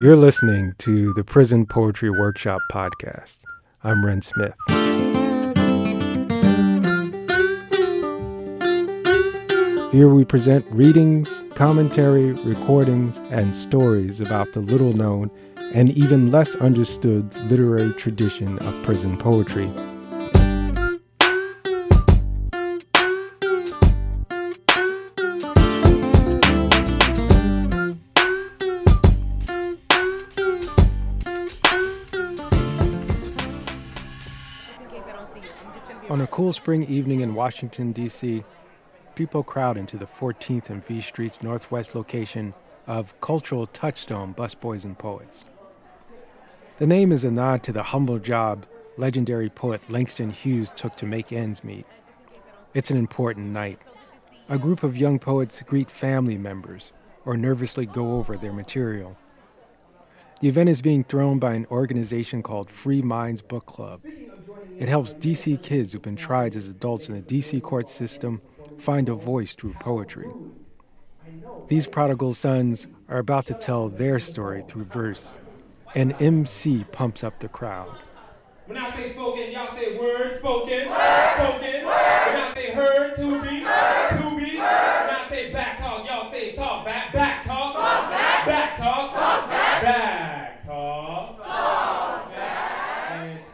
You're listening to the Prison Poetry Workshop podcast. I'm Ren Smith. Here we present readings, commentary, recordings, and stories about the little known and even less understood literary tradition of prison poetry. On a cool spring evening in Washington, D.C., people crowd into the 14th and V Street's northwest location of Cultural Touchstone Busboys and Poets. The name is a nod to the humble job legendary poet Langston Hughes took to make ends meet. It's an important night. A group of young poets greet family members or nervously go over their material. The event is being thrown by an organization called Free Minds Book Club. It helps DC kids who've been tried as adults in the DC court system find a voice through poetry. These prodigal sons are about to tell their story through verse. An MC pumps up the crowd. When I say spoken, y'all say word spoken, word. spoken. When I say heard, to be, to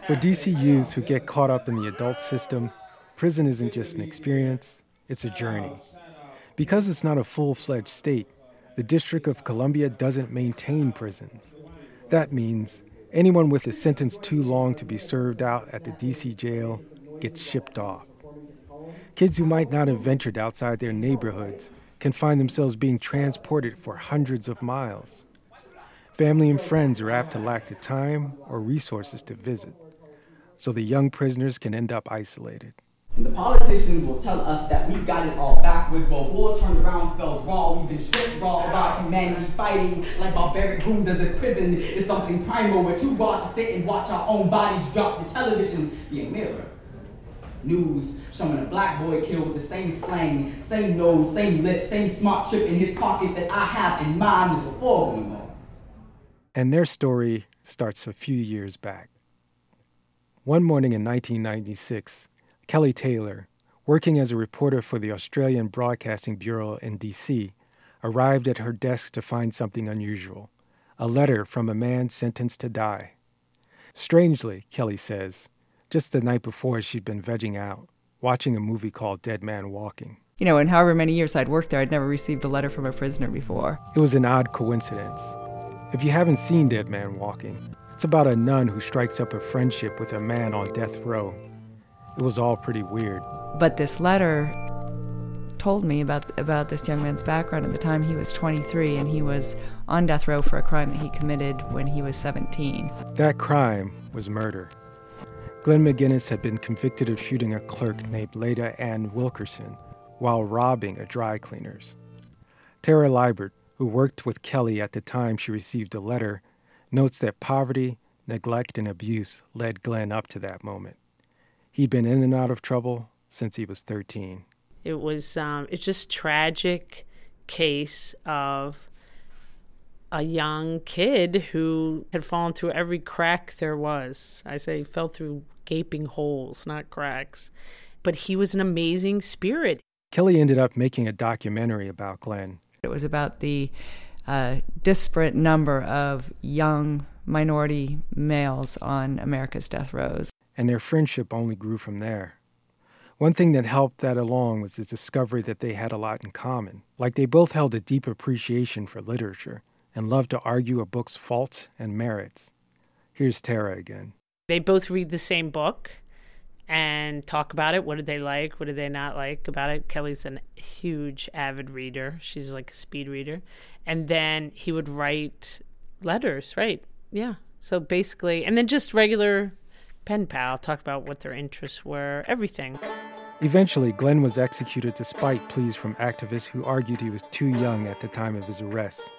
For DC youths who get caught up in the adult system, prison isn't just an experience, it's a journey. Because it's not a full fledged state, the District of Columbia doesn't maintain prisons. That means anyone with a sentence too long to be served out at the DC jail gets shipped off. Kids who might not have ventured outside their neighborhoods can find themselves being transported for hundreds of miles. Family and friends are apt to lack the time or resources to visit, so the young prisoners can end up isolated. And the politicians will tell us that we've got it all backwards, but war turned around spells raw. We've been stripped raw about humanity fighting like barbaric goons as if prison is something primal. We're too raw to sit and watch our own bodies drop. The television be a mirror. News showing a black boy killed with the same slang, same nose, same lips, same smart chip in his pocket that I have in mine. There's a war going on. And their story starts a few years back. One morning in 1996, Kelli Taylor, working as a reporter for the Australian Broadcasting Bureau in D.C., arrived at her desk to find something unusual a letter from a man sentenced to die. Strangely, Kelli says, just the night before she'd been vegging out, watching a movie called Dead Man Walking. You know, in however many years I'd worked there, I'd never received a letter from a prisoner before. It was an odd coincidence. If you haven't seen Dead Man Walking, it's about a nun who strikes up a friendship with a man on death row. It was all pretty weird. But this letter told me about about this young man's background. At the time, he was 23 and he was on death row for a crime that he committed when he was 17. That crime was murder. Glenn McGinnis had been convicted of shooting a clerk named Leda Ann Wilkerson while robbing a dry cleaner's. Tara Libert, who worked with Kelli at the time she received the letter, notes that poverty, neglect, and abuse led Glenn up to that moment. He'd been in and out of trouble since he was 13. It was um, it's just tragic case of a young kid who had fallen through every crack there was. I say fell through gaping holes, not cracks. But he was an amazing spirit. Kelli ended up making a documentary about Glenn. It was about the uh, disparate number of young minority males on America's death rows. And their friendship only grew from there. One thing that helped that along was the discovery that they had a lot in common. Like they both held a deep appreciation for literature and loved to argue a book's faults and merits. Here's Tara again. They both read the same book and talk about it. What did they like? What did they not like about it? Kelli's a huge avid reader. She's like a speed reader. And then he would write letters, right? Yeah. So basically, and then just regular pen pal, talk about what their interests were, everything. Eventually, Glenn was executed despite pleas from activists who argued he was too young at the time of his arrest.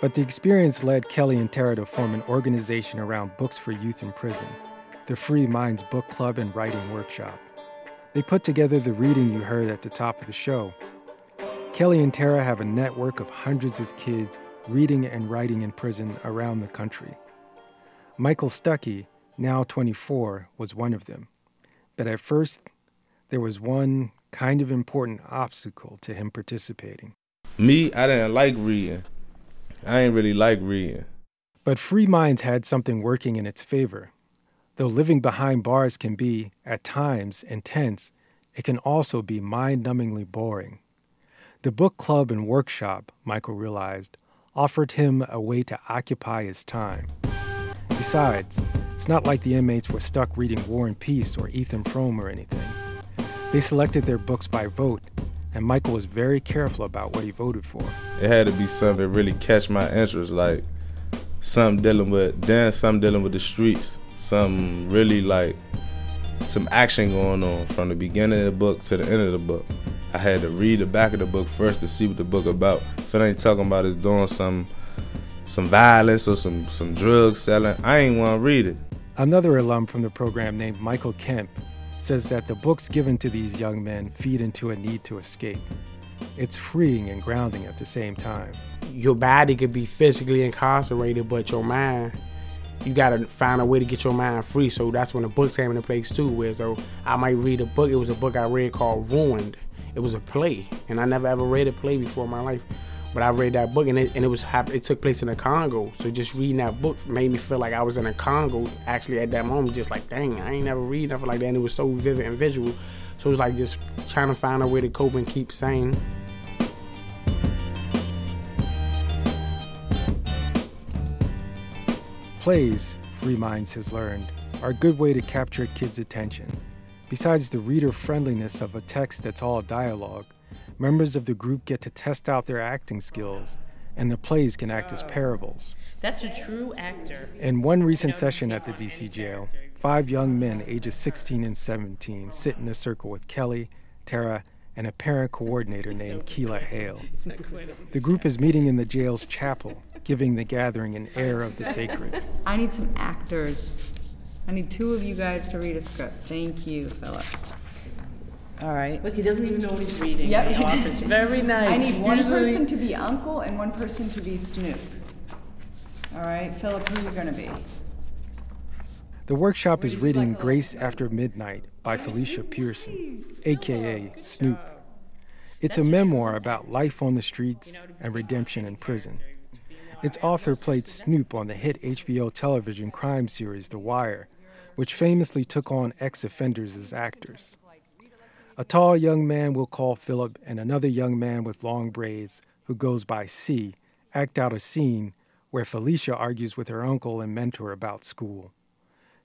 But the experience led Kelli and Tara to form an organization around books for youth in prison, the Free Minds Book Club and Writing Workshop. They put together the reading you heard at the top of the show. Kelli and Tara have a network of hundreds of kids reading and writing in prison around the country. Michael Stuckey, now 24, was one of them. But at first, there was one kind of important obstacle to him participating. Me, I didn't like reading. I ain't really like reading. But Free Minds had something working in its favor. Though living behind bars can be, at times, intense, it can also be mind numbingly boring. The book club and workshop, Michael realized, offered him a way to occupy his time. Besides, it's not like the inmates were stuck reading War and Peace or Ethan Frome or anything. They selected their books by vote, and Michael was very careful about what he voted for. It had to be something that really catch my interest, like something dealing with then something dealing with the streets, some really like some action going on from the beginning of the book to the end of the book. I had to read the back of the book first to see what the book about. If it ain't talking about is doing some some violence or some some drug selling, I ain't want to read it. Another alum from the program named Michael Kemp says that the books given to these young men feed into a need to escape. It's freeing and grounding at the same time. Your body could be physically incarcerated, but your mind, you gotta find a way to get your mind free. So that's when the books came into place too. Where so I might read a book. It was a book I read called Ruined. It was a play, and I never ever read a play before in my life. But I read that book, and it, and it was it took place in the Congo. So just reading that book made me feel like I was in the Congo. Actually, at that moment, just like dang, I ain't never read nothing like that. And it was so vivid and visual. So it was like just trying to find a way to cope and keep sane. Plays, Free Minds has learned, are a good way to capture a kids' attention. Besides the reader friendliness of a text that's all dialogue, members of the group get to test out their acting skills, and the plays can act as parables. That's a true actor. In one recent session at the DC jail, five young men ages 16 and 17 sit in a circle with Kelli, Tara, and a parent coordinator named Keela Hale. The group is meeting in the jail's chapel, giving the gathering an air of the sacred. I need some actors. I need two of you guys to read a script. Thank you, Philip. All right. Look, he doesn't even know what he's reading. Yep. in the office. Very nice. I need one Usually- person to be Uncle and one person to be Snoop. All right, Philip, who are you gonna be? The workshop is reading Grace After Midnight by Felicia Pearson, aka Snoop. It's a memoir about life on the streets and redemption in prison. Its author played Snoop on the hit HBO television crime series The Wire, which famously took on ex offenders as actors. A tall young man we'll call Philip and another young man with long braids, who goes by C, act out a scene where Felicia argues with her uncle and mentor about school.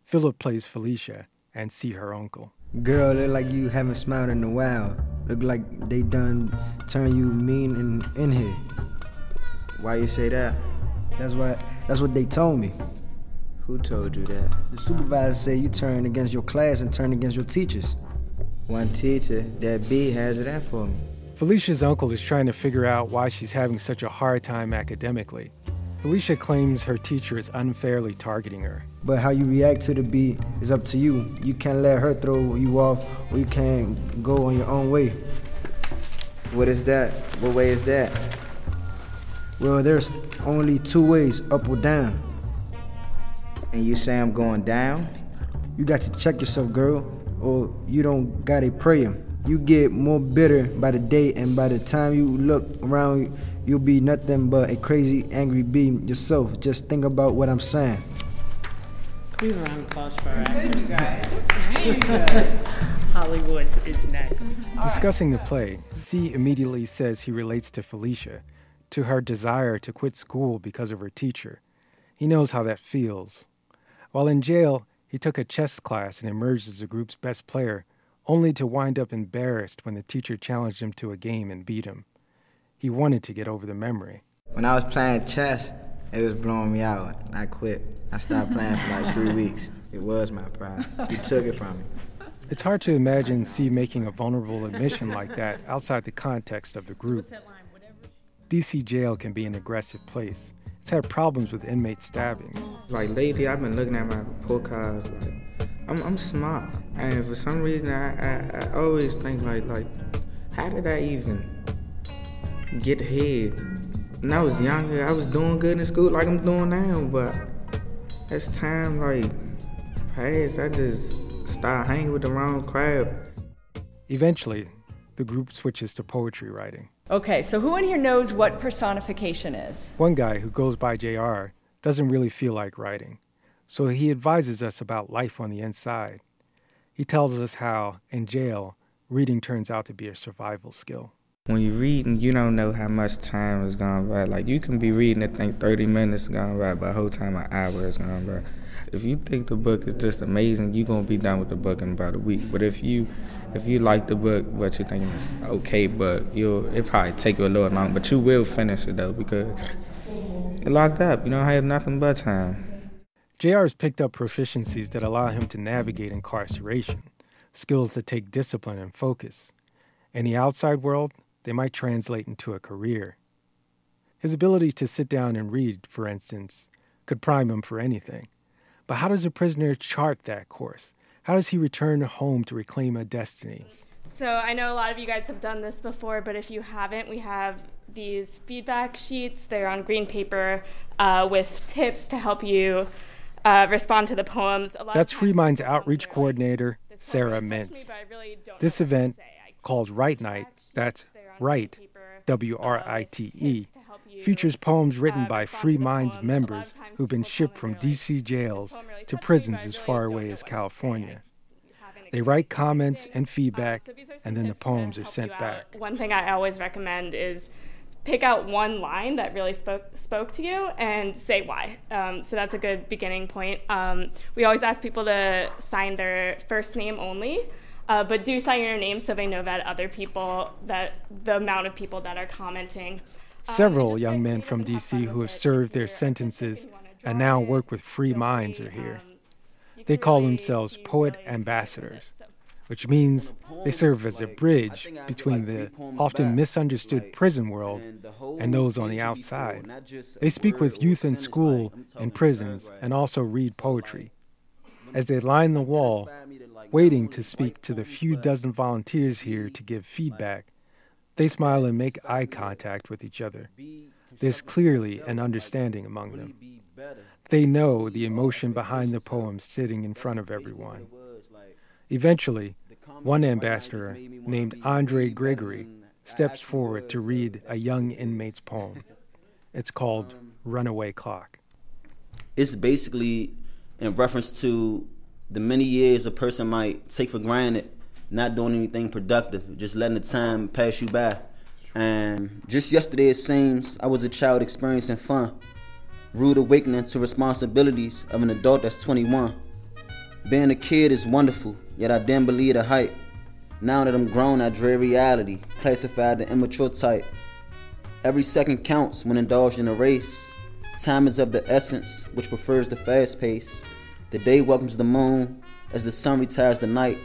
Philip plays Felicia and C her uncle. Girl, look like you haven't smiled in a while. Look like they done turn you mean and in here. Why you say that? That's what that's what they told me. Who told you that? The supervisor said you turn against your class and turn against your teachers. One teacher, that B has it out for me. Felicia's uncle is trying to figure out why she's having such a hard time academically. Felicia claims her teacher is unfairly targeting her. But how you react to the B is up to you. You can't let her throw you off, or you can't go on your own way. What is that? What way is that? Well, there's only two ways, up or down. And you say I'm going down? You got to check yourself, girl, or you don't got a prayer. You get more bitter by the day, and by the time you look around, you'll be nothing but a crazy, angry bee yourself. Just think about what I'm saying. Please we round of applause for our actors? Hollywood is next. Discussing the play, C immediately says he relates to Felicia, to her desire to quit school because of her teacher. He knows how that feels. While in jail, he took a chess class and emerged as the group's best player, only to wind up embarrassed when the teacher challenged him to a game and beat him. He wanted to get over the memory. When I was playing chess, it was blowing me out. I quit. I stopped playing for like three weeks. It was my pride. You took it from me. It's hard to imagine C making a vulnerable admission like that outside the context of the group. DC jail can be an aggressive place. It's had problems with inmate stabbings. Like lately, I've been looking at my report cards. Like, I'm, I'm smart, and for some reason, I, I, I always think like, like, how did I even get ahead when I was younger, I was doing good in school like I'm doing now, but as time like passed, I just started hanging with the wrong crowd. Eventually, the group switches to poetry writing. Okay, so who in here knows what personification is? One guy who goes by JR doesn't really feel like writing, so he advises us about life on the inside. He tells us how, in jail, reading turns out to be a survival skill. When you're reading, you don't know how much time is gone by. Like you can be reading and think 30 minutes gone by, but the whole time an hour is gone by. If you think the book is just amazing, you're gonna be done with the book in about a week. But if you if you like the book, but you're thinking it's okay book, you'll it probably take you a little long, but you will finish it though because you're locked up. You don't have nothing but time. JR has picked up proficiencies that allow him to navigate incarceration, skills that take discipline and focus. In the outside world, they might translate into a career. His ability to sit down and read, for instance, could prime him for anything. But how does a prisoner chart that course? How does he return home to reclaim a destiny? So I know a lot of you guys have done this before, but if you haven't, we have these feedback sheets. They're on green paper uh, with tips to help you uh, respond to the poems. That's Free Minds outreach coordinator Sarah Mintz. Really this event, called Write Night, that's Write, W R I T E, features poems written by Free Minds members who've been shipped from DC jails to prisons as far away as California. They write comments and feedback, and then the poems are sent back. One thing I always recommend is pick out one line that really spoke spoke to you and say why. Um, so that's a good beginning point. Um, we always ask people to sign their first name only. Uh, but do sign your name so they know that other people, that the amount of people that are commenting. Several young men from DC who have served their sentences and now work with Free Minds are here. They call themselves poet ambassadors, which means they serve as a bridge between the often misunderstood prison world and those on the outside. They speak with youth in school and prisons and also read poetry. As they line the wall, waiting to speak to the few dozen volunteers here to give feedback. They smile and make eye contact with each other. There's clearly an understanding among them. They know the emotion behind the poem sitting in front of everyone. Eventually, one ambassador named Andre Gregory steps forward to read a young inmate's poem. It's called Runaway Clock. It's basically in reference to the many years a person might take for granted, not doing anything productive, just letting the time pass you by. And just yesterday, it seems I was a child experiencing fun, rude awakening to responsibilities of an adult that's 21. Being a kid is wonderful, yet I didn't believe the hype. Now that I'm grown, I dread reality, classified the immature type. Every second counts when indulged in a race. Time is of the essence, which prefers the fast pace. The day welcomes the moon as the sun retires the night.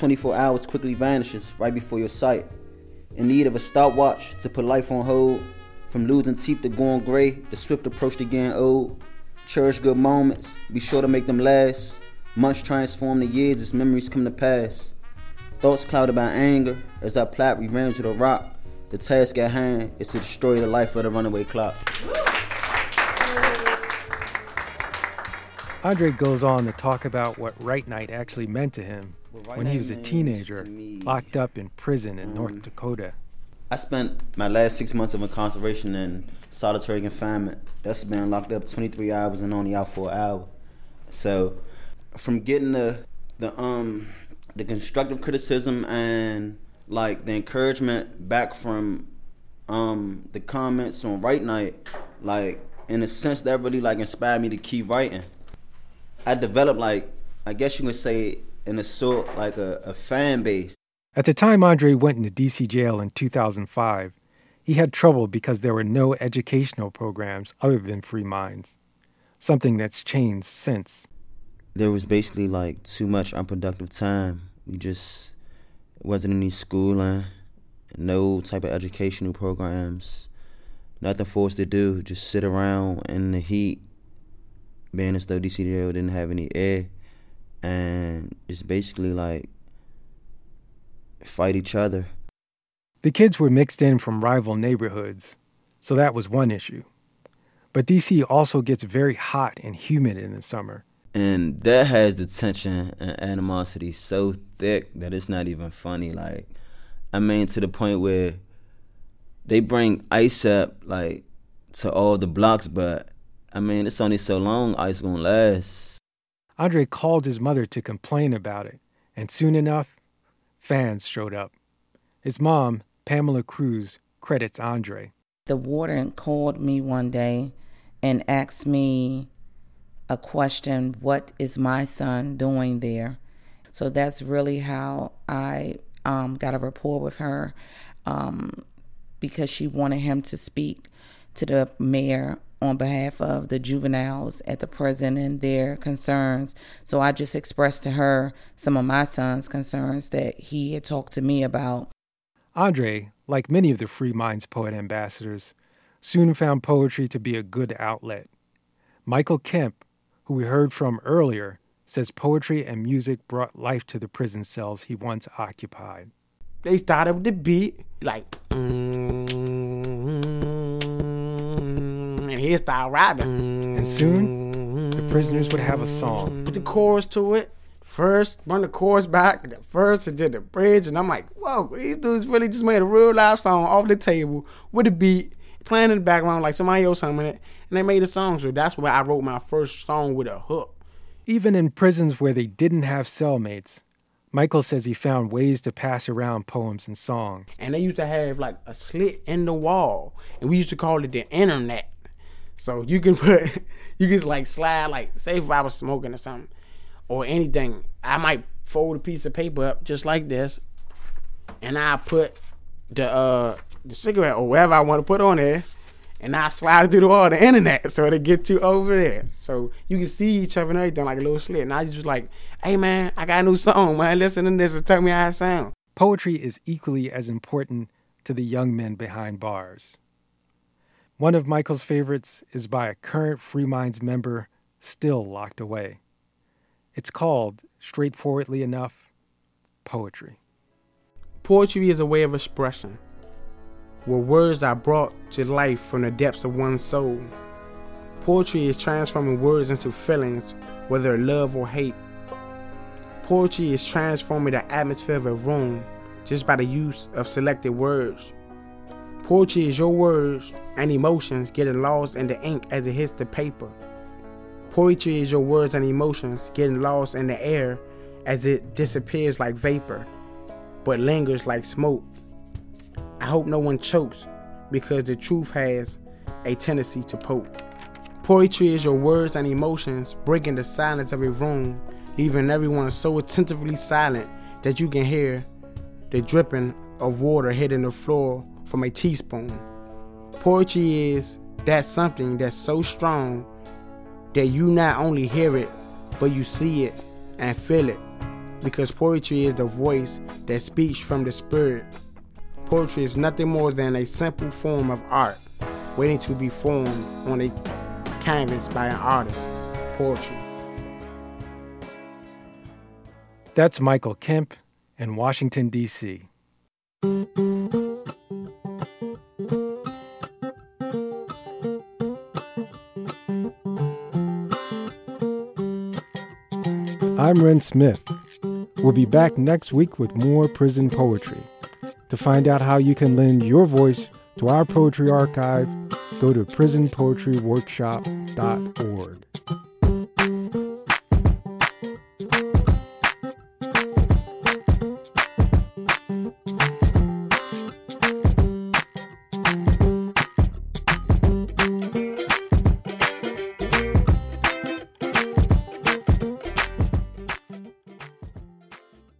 24 hours quickly vanishes right before your sight. In need of a stopwatch to put life on hold. From losing teeth to going gray, the swift approach to getting old. Cherish good moments, be sure to make them last. Months transform the years as memories come to pass. Thoughts clouded by anger as I plot revenge with a rock. The task at hand is to destroy the life of the runaway clock. Andre goes on to talk about what Write Night actually meant to him when he was a teenager, locked up in prison in North mm. Dakota. I spent my last six months of incarceration in solitary confinement. That's been locked up 23 hours and only out for an hour. So, from getting the the um the constructive criticism and like the encouragement back from um the comments on Write Night, like in a sense that really like inspired me to keep writing. I developed like I guess you could say in a sort like a, a fan base. At the time Andre went into DC jail in 2005, he had trouble because there were no educational programs other than Free Minds, something that's changed since. There was basically like too much unproductive time. We just wasn't any schooling, no type of educational programs, nothing for us to do. Just sit around in the heat being as though DC jail didn't have any air, and it's basically like fight each other. The kids were mixed in from rival neighborhoods. So that was one issue. But DC also gets very hot and humid in the summer. And that has the tension and animosity so thick that it's not even funny. Like, I mean, to the point where they bring ASAP like to all the blocks, but I mean, it's only so long ice gonna last. Andre called his mother to complain about it, and soon enough, fans showed up. His mom, Pamela Cruz, credits Andre. The warden called me one day and asked me a question What is my son doing there? So that's really how I um, got a rapport with her um, because she wanted him to speak to the mayor on behalf of the juveniles at the prison and their concerns. So I just expressed to her some of my son's concerns that he had talked to me about. Andre, like many of the Free Minds Poet ambassadors, soon found poetry to be a good outlet. Michael Kemp, who we heard from earlier, says poetry and music brought life to the prison cells he once occupied. They started with the beat, like, mm. And he started rapping. And soon, the prisoners would have a song. Put the chorus to it. First, run the chorus back, the first, and did the bridge, and I'm like, whoa, these dudes really just made a real live song off the table with a beat, playing in the background like somebody else singing it, and they made a song. So that's where I wrote my first song with a hook. Even in prisons where they didn't have cellmates, Michael says he found ways to pass around poems and songs. And they used to have like a slit in the wall, and we used to call it the internet. So you can put, you can like slide, like say if I was smoking or something, or anything, I might fold a piece of paper up just like this, and I put the uh the cigarette or whatever I want to put on there, and I slide it through the wall, the internet, so to get you over there. So you can see each other and everything like a little slit. And I just like, hey man, I got a new song, man. Listen to this and tell me how it sound. Poetry is equally as important to the young men behind bars. One of Michael's favorites is by a current Free Minds member still locked away. It's called, straightforwardly enough, poetry. Poetry is a way of expression where words are brought to life from the depths of one's soul. Poetry is transforming words into feelings, whether love or hate. Poetry is transforming the atmosphere of a room just by the use of selected words. Poetry is your words and emotions getting lost in the ink as it hits the paper. Poetry is your words and emotions getting lost in the air as it disappears like vapor, but lingers like smoke. I hope no one chokes because the truth has a tendency to poke. Poetry is your words and emotions breaking the silence of a room, leaving everyone so attentively silent that you can hear the dripping of water hitting the floor from a teaspoon. Poetry is that something that's so strong that you not only hear it, but you see it and feel it. Because poetry is the voice that speaks from the spirit. Poetry is nothing more than a simple form of art waiting to be formed on a canvas by an artist. Poetry. That's Michael Kemp in Washington, D.C. I'm Ren Smith. We'll be back next week with more prison poetry. To find out how you can lend your voice to our poetry archive, go to prisonpoetryworkshop.org.